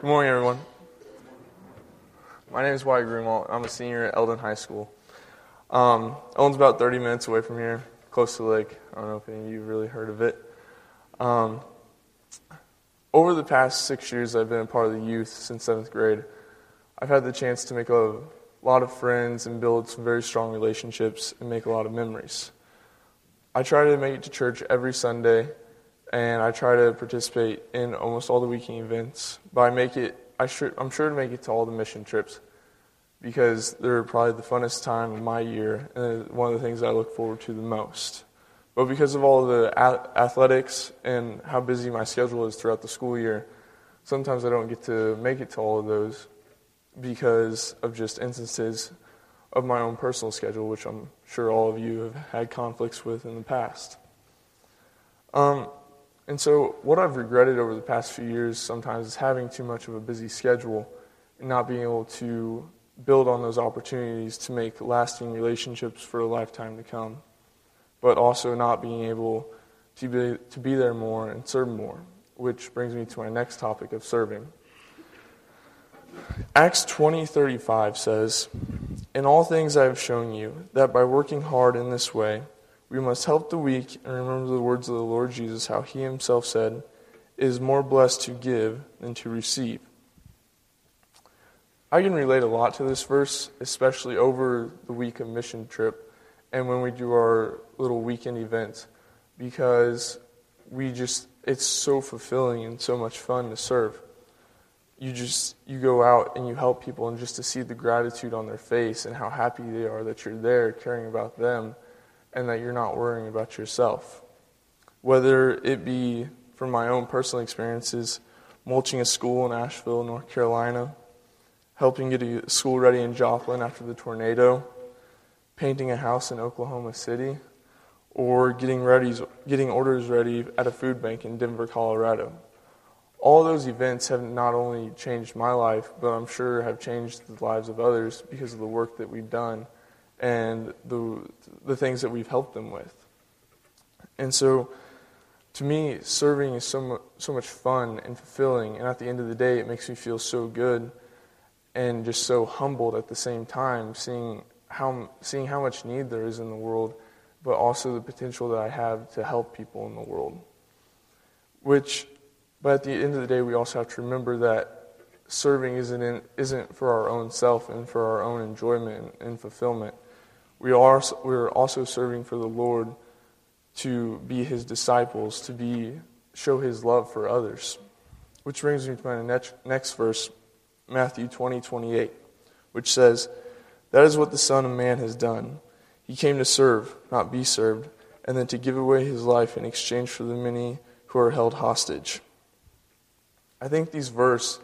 Good morning, everyone. My name is Wyatt Greenwald. I'm a senior at Eldon High School. Um, Eldon's about 30 minutes away from here, close to the lake. I don't know if any of you really heard of it. Um, over the past six years, I've been a part of the youth since seventh grade. I've had the chance to make a lot of friends and build some very strong relationships and make a lot of memories. I try to make it to church every Sunday, and I try to participate in almost all the weekend events. But I make it, I sure, I'm sure to make it to all the mission trips because they're probably the funnest time of my year and one of the things I look forward to the most. But because of all the athletics and how busy my schedule is throughout the school year, sometimes I don't get to make it to all of those because of just instances of my own personal schedule, which I'm sure all of you have had conflicts with in the past. Um, and so, what I've regretted over the past few years sometimes is having too much of a busy schedule and not being able to build on those opportunities to make lasting relationships for a lifetime to come, but also not being able to be, to be there more and serve more, which brings me to my next topic of serving. Acts 20:35 says, "In all things I have shown you that by working hard in this way, we must help the weak and remember the words of the Lord Jesus, how he himself said, it is more blessed to give than to receive." I can relate a lot to this verse, especially over the week of mission trip and when we do our little weekend events, because we just, it's so fulfilling and so much fun to serve you just you go out and you help people and just to see the gratitude on their face and how happy they are that you're there caring about them and that you're not worrying about yourself. Whether it be from my own personal experiences mulching a school in asheville north carolina helping get a school ready in joplin after the tornado painting a house in oklahoma city or getting ready getting orders ready at a food bank in denver colorado. All those events have not only changed my life, but I'm sure have changed the lives of others because of the work that we've done and the, the things that we've helped them with. And so, to me, serving is so, so much fun and fulfilling, and at the end of the day, it makes me feel so good and just so humbled at the same time, seeing how, seeing how much need there is in the world, but also the potential that I have to help people in the world. Which but at the end of the day, we also have to remember that serving isn't, in, isn't for our own self and for our own enjoyment and fulfillment. We are, we are also serving for the Lord to be his disciples, to be, show his love for others. Which brings me to my next, next verse, Matthew 20, 28, which says, That is what the Son of Man has done. He came to serve, not be served, and then to give away his life in exchange for the many who are held hostage. I think these verse,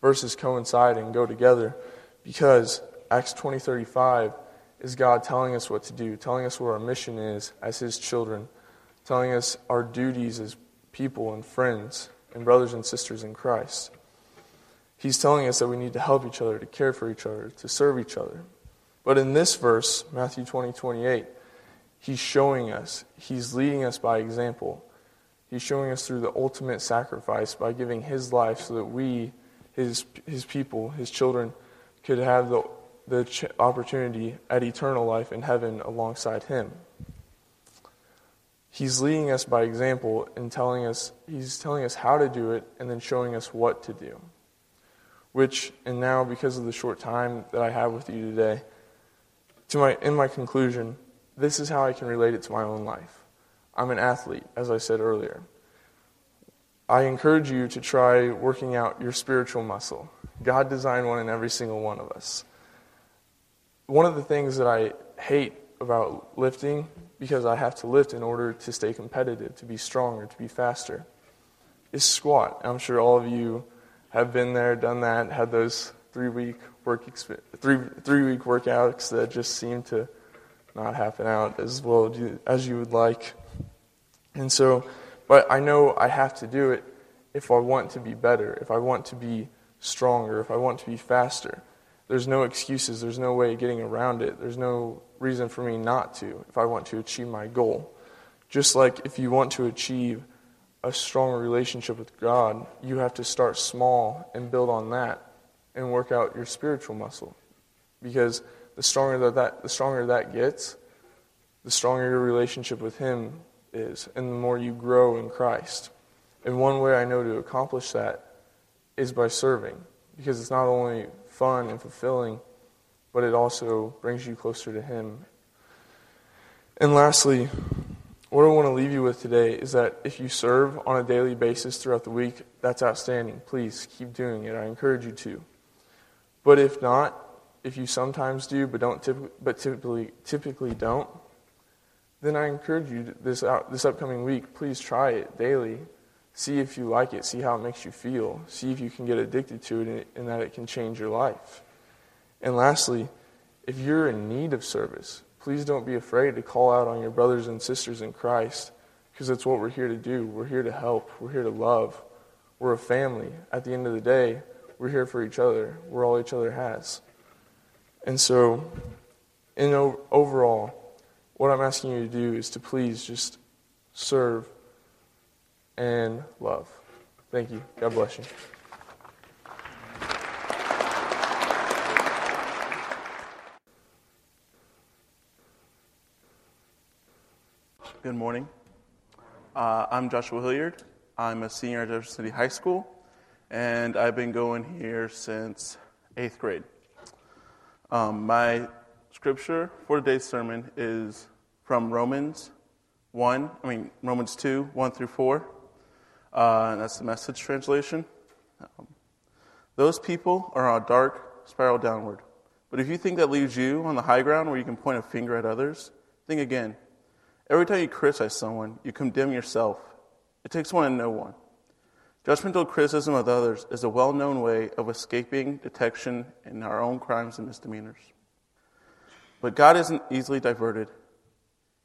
verses coincide and go together because Acts 20:35 is God telling us what to do, telling us what our mission is as his children, telling us our duties as people and friends and brothers and sisters in Christ. He's telling us that we need to help each other, to care for each other, to serve each other. But in this verse, Matthew 20, 28, he's showing us, he's leading us by example. He's showing us through the ultimate sacrifice by giving his life so that we, his, his people, his children, could have the, the ch- opportunity at eternal life in heaven alongside him. He's leading us by example and telling us, he's telling us how to do it and then showing us what to do. Which, and now because of the short time that I have with you today, to my, in my conclusion, this is how I can relate it to my own life. I'm an athlete, as I said earlier. I encourage you to try working out your spiritual muscle. God designed one in every single one of us. One of the things that I hate about lifting, because I have to lift in order to stay competitive, to be stronger, to be faster, is squat. I'm sure all of you have been there, done that, had those three week work three three week workouts that just seem to not happen out as well as you would like. And so, but I know I have to do it if I want to be better, if I want to be stronger, if I want to be faster. There's no excuses, there's no way of getting around it, there's no reason for me not to if I want to achieve my goal. Just like if you want to achieve a strong relationship with God, you have to start small and build on that and work out your spiritual muscle. Because the stronger that, that the stronger that gets, the stronger your relationship with him is and the more you grow in Christ. And one way I know to accomplish that is by serving because it's not only fun and fulfilling, but it also brings you closer to him. And lastly, what I want to leave you with today is that if you serve on a daily basis throughout the week, that's outstanding. Please keep doing it. I encourage you to. But if not, if you sometimes do but don't but typically typically don't, then I encourage you this out, this upcoming week, please try it daily. See if you like it, see how it makes you feel, see if you can get addicted to it and that it can change your life. And lastly, if you're in need of service, please don't be afraid to call out on your brothers and sisters in Christ because it's what we're here to do. We're here to help, we're here to love. We're a family. At the end of the day, we're here for each other. We're all each other has. And so, in overall, what I'm asking you to do is to please just serve and love. Thank you. God bless you. Good morning. Uh, I'm Joshua Hilliard. I'm a senior at Jefferson City High School, and I've been going here since eighth grade. Um, my scripture for today's sermon is from Romans 1, I mean, Romans 2, 1 through 4. Uh, and that's the message translation. Um, Those people are on a dark spiral downward. But if you think that leaves you on the high ground where you can point a finger at others, think again. Every time you criticize someone, you condemn yourself. It takes one to know one. Judgmental criticism of others is a well known way of escaping detection in our own crimes and misdemeanors. But God isn't easily diverted.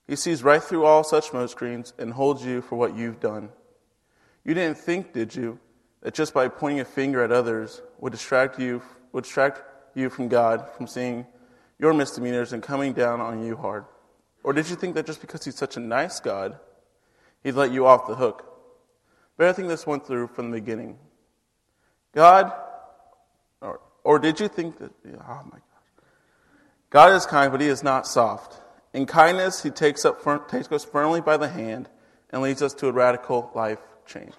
He sees right through all such smoke screens and holds you for what you've done. You didn't think, did you, that just by pointing a finger at others would distract you, would distract you from God, from seeing your misdemeanors and coming down on you hard? Or did you think that just because he's such a nice God, he'd let you off the hook? But I think this went through from the beginning. God, or, or did you think that, oh my gosh. God is kind, but he is not soft. In kindness, he takes, up, takes us firmly by the hand and leads us to a radical life change.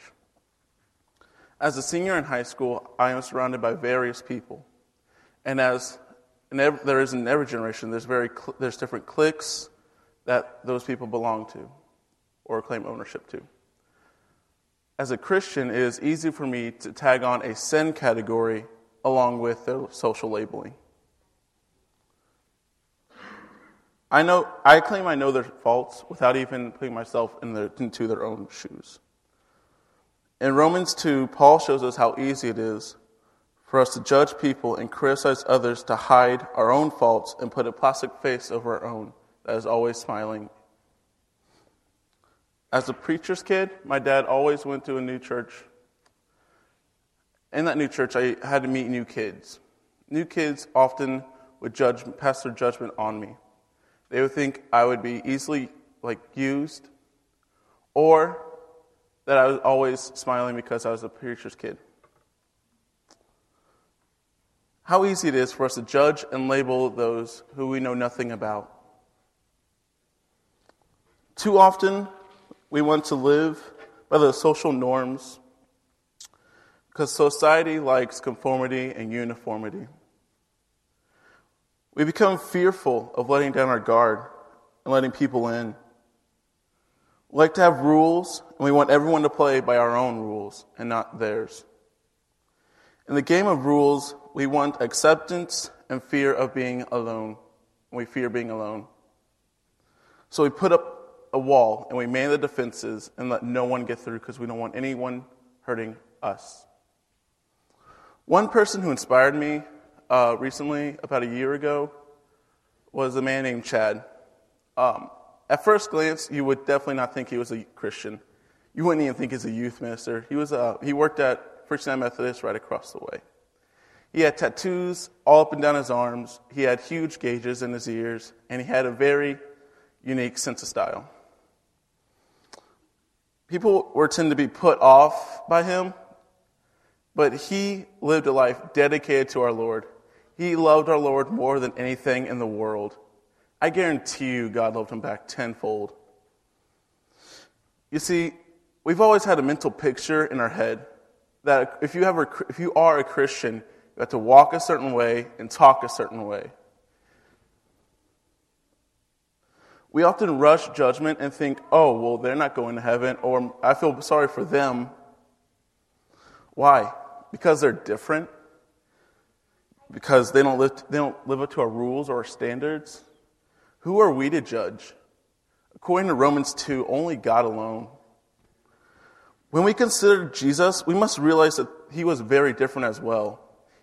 As a senior in high school, I am surrounded by various people. And as every, there is in every generation, there's, very, there's different cliques, that those people belong to or claim ownership to. As a Christian, it is easy for me to tag on a sin category along with the social labeling. I know I claim I know their faults without even putting myself in their, into their own shoes. In Romans 2, Paul shows us how easy it is for us to judge people and criticize others to hide our own faults and put a plastic face over our own that is always smiling. As a preacher's kid, my dad always went to a new church. In that new church, I had to meet new kids. New kids often would judge, pass their judgment on me. They would think I would be easily like used, or that I was always smiling because I was a preacher's kid. How easy it is for us to judge and label those who we know nothing about. Too often, we want to live by the social norms because society likes conformity and uniformity. We become fearful of letting down our guard and letting people in. We like to have rules, and we want everyone to play by our own rules and not theirs. In the game of rules, we want acceptance and fear of being alone. We fear being alone. So we put up a wall and we man the defenses and let no one get through because we don't want anyone hurting us. One person who inspired me uh, recently, about a year ago, was a man named Chad. Um, at first glance, you would definitely not think he was a Christian. You wouldn't even think he's a youth minister. He, was, uh, he worked at First United Methodist right across the way. He had tattoos all up and down his arms. He had huge gauges in his ears, and he had a very unique sense of style. people were tend to be put off by him, but he lived a life dedicated to our Lord. He loved our Lord more than anything in the world. I guarantee you God loved him back tenfold. You see, we've always had a mental picture in our head that if you, have a, if you are a Christian, you have to walk a certain way and talk a certain way. We often rush judgment and think, oh, well, they're not going to heaven, or I feel sorry for them. Why? Because they're different? Because they don't live, they don't live up to our rules or our standards? Who are we to judge? According to Romans 2, only God alone. When we consider Jesus, we must realize that he was very different as well.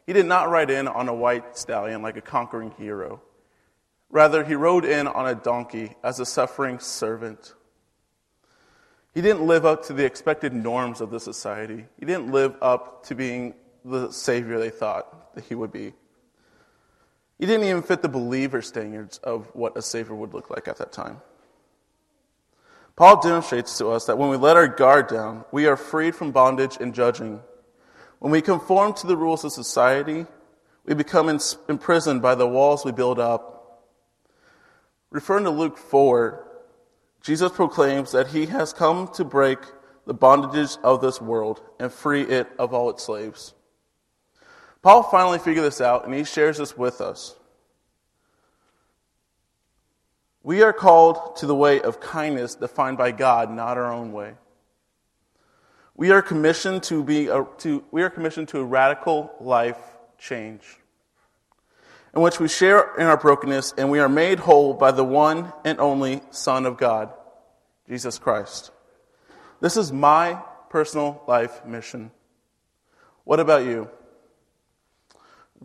He did not ride in on a white stallion like a conquering hero. Rather, he rode in on a donkey as a suffering servant. He didn't live up to the expected norms of the society. He didn't live up to being the savior they thought that he would be. He didn't even fit the believer standards of what a savior would look like at that time. Paul demonstrates to us that when we let our guard down, we are freed from bondage and judging. When we conform to the rules of society, we become imprisoned by the walls we build up. Referring to Luke 4, Jesus proclaims that he has come to break the bondages of this world and free it of all its slaves. Paul finally figured this out and he shares this with us. We are called to the way of kindness defined by God, not our own way. We are commissioned to be a, to, we are commissioned to a radical life change in which we share in our brokenness and we are made whole by the one and only Son of God, Jesus Christ. This is my personal life mission. What about you?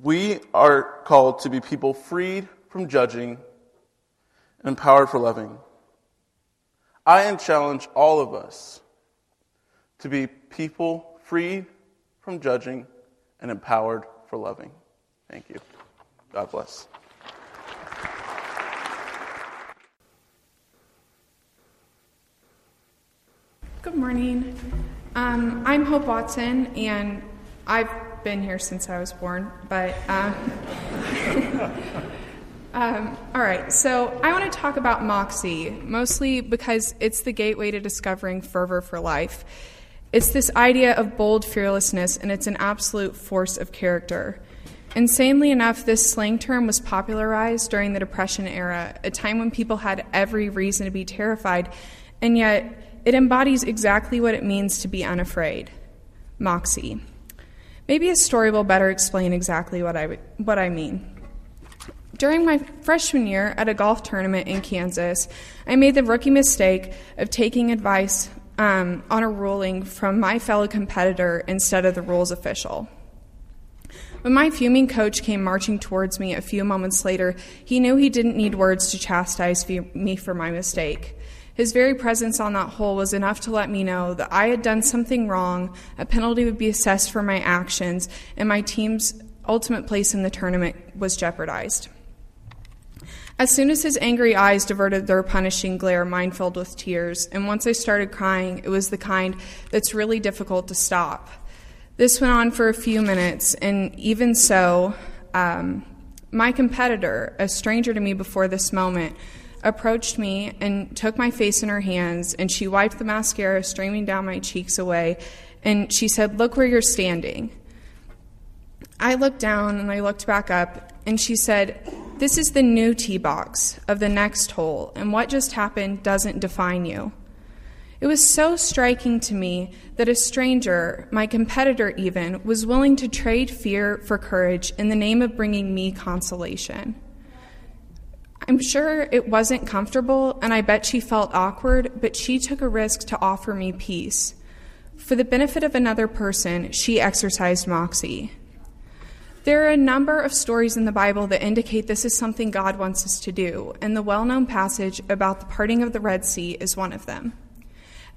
We are called to be people freed from judging and empowered for loving. I challenge all of us to be people freed from judging and empowered for loving. Thank you. God bless. Good morning. Um, I'm Hope Watson, and I've been here since I was born, but. Um, Um, all right, so I want to talk about Moxie, mostly because it's the gateway to discovering fervor for life. It's this idea of bold fearlessness, and it's an absolute force of character. Insanely enough, this slang term was popularized during the Depression era, a time when people had every reason to be terrified, and yet it embodies exactly what it means to be unafraid. Moxie. Maybe a story will better explain exactly what I, what I mean. During my freshman year at a golf tournament in Kansas, I made the rookie mistake of taking advice um, on a ruling from my fellow competitor instead of the rules official. When my fuming coach came marching towards me a few moments later, he knew he didn't need words to chastise me for my mistake. His very presence on that hole was enough to let me know that I had done something wrong, a penalty would be assessed for my actions, and my team's ultimate place in the tournament was jeopardized. As soon as his angry eyes diverted their punishing glare, mine filled with tears, and once I started crying, it was the kind that's really difficult to stop. This went on for a few minutes, and even so, um, my competitor, a stranger to me before this moment, approached me and took my face in her hands, and she wiped the mascara streaming down my cheeks away, and she said, Look where you're standing. I looked down and I looked back up, and she said, This is the new tee box of the next hole, and what just happened doesn't define you. It was so striking to me that a stranger, my competitor even, was willing to trade fear for courage in the name of bringing me consolation. I'm sure it wasn't comfortable, and I bet she felt awkward, but she took a risk to offer me peace. For the benefit of another person, she exercised moxie. There are a number of stories in the Bible that indicate this is something God wants us to do, and the well known passage about the parting of the Red Sea is one of them.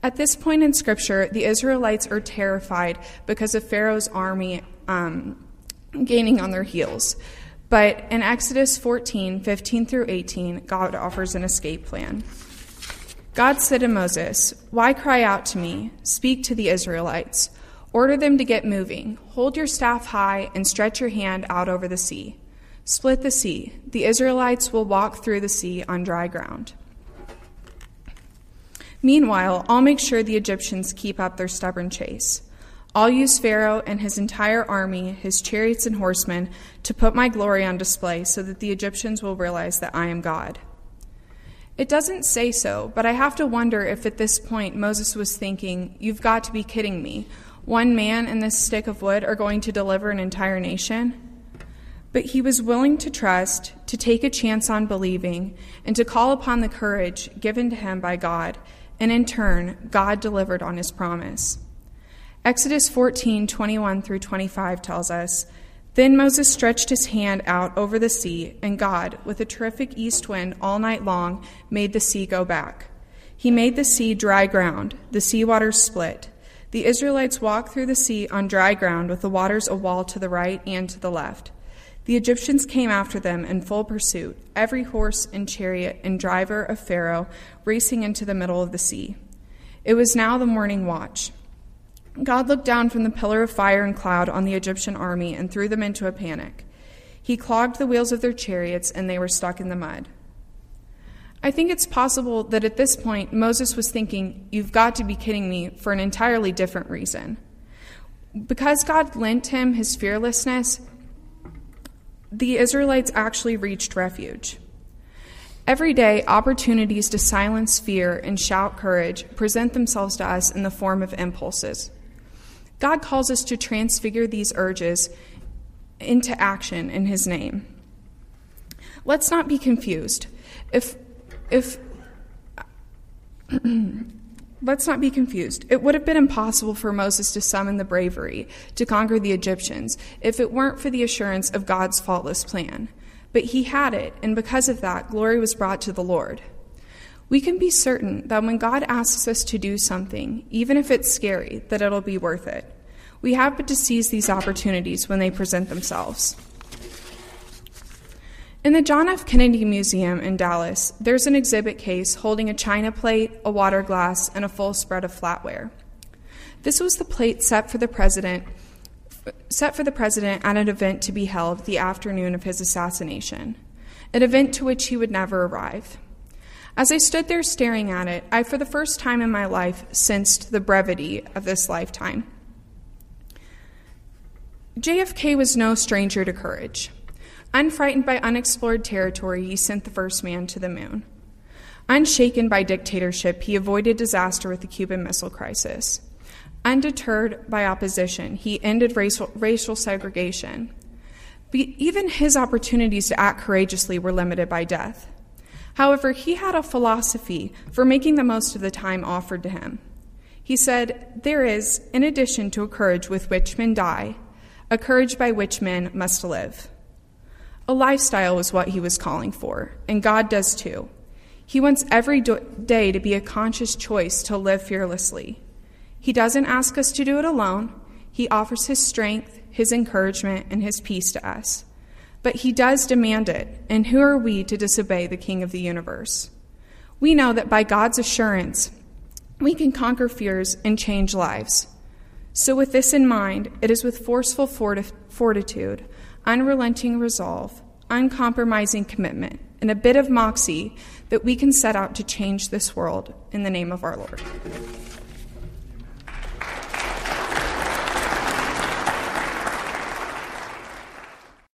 At this point in Scripture, the Israelites are terrified because of Pharaoh's army um, gaining on their heels. But in Exodus 14 15 through 18, God offers an escape plan. God said to Moses, Why cry out to me? Speak to the Israelites. Order them to get moving. Hold your staff high and stretch your hand out over the sea. Split the sea. The Israelites will walk through the sea on dry ground. Meanwhile, I'll make sure the Egyptians keep up their stubborn chase. I'll use Pharaoh and his entire army, his chariots and horsemen, to put my glory on display so that the Egyptians will realize that I am God. It doesn't say so, but I have to wonder if at this point Moses was thinking, You've got to be kidding me. One man and this stick of wood are going to deliver an entire nation? But he was willing to trust, to take a chance on believing, and to call upon the courage given to him by God, and in turn, God delivered on his promise. Exodus 14 21 through 25 tells us, then Moses stretched his hand out over the sea, and God, with a terrific east wind all night long, made the sea go back. He made the sea dry ground, the sea waters split. The Israelites walked through the sea on dry ground with the waters a wall to the right and to the left. The Egyptians came after them in full pursuit, every horse and chariot and driver of Pharaoh racing into the middle of the sea. It was now the morning watch. God looked down from the pillar of fire and cloud on the Egyptian army and threw them into a panic. He clogged the wheels of their chariots, and they were stuck in the mud. I think it's possible that at this point Moses was thinking, You've got to be kidding me, for an entirely different reason. Because God lent him his fearlessness, the Israelites actually reached refuge. Every day, opportunities to silence fear and shout courage present themselves to us in the form of impulses. God calls us to transfigure these urges into action in His name. Let's not be confused. If, if, let's not be confused. It would have been impossible for Moses to summon the bravery to conquer the Egyptians if it weren't for the assurance of God's faultless plan. But he had it, and because of that, glory was brought to the Lord. We can be certain that when God asks us to do something, even if it's scary, that it'll be worth it. We have but to seize these opportunities when they present themselves. In the John F. Kennedy Museum in Dallas, there's an exhibit case holding a china plate, a water glass, and a full spread of flatware. This was the plate set for the president set for the president at an event to be held the afternoon of his assassination, an event to which he would never arrive. As I stood there staring at it, I, for the first time in my life, sensed the brevity of this lifetime. JFK was no stranger to courage. Unfrightened by unexplored territory, he sent the first man to the moon. Unshaken by dictatorship, he avoided disaster with the Cuban Missile Crisis. Undeterred by opposition, he ended racial, racial segregation. But even his opportunities to act courageously were limited by death. However, he had a philosophy for making the most of the time offered to him. He said, There is, in addition to a courage with which men die, a courage by which men must live. A lifestyle was what he was calling for, and God does too. He wants every day to be a conscious choice to live fearlessly. He doesn't ask us to do it alone. He offers His strength, His encouragement, and His peace to us. But He does demand it, and who are we to disobey the King of the universe? We know that by God's assurance, we can conquer fears and change lives. So, with this in mind, it is with forceful fortitude, unrelenting resolve, uncompromising commitment, and a bit of moxie that we can set out to change this world in the name of our Lord.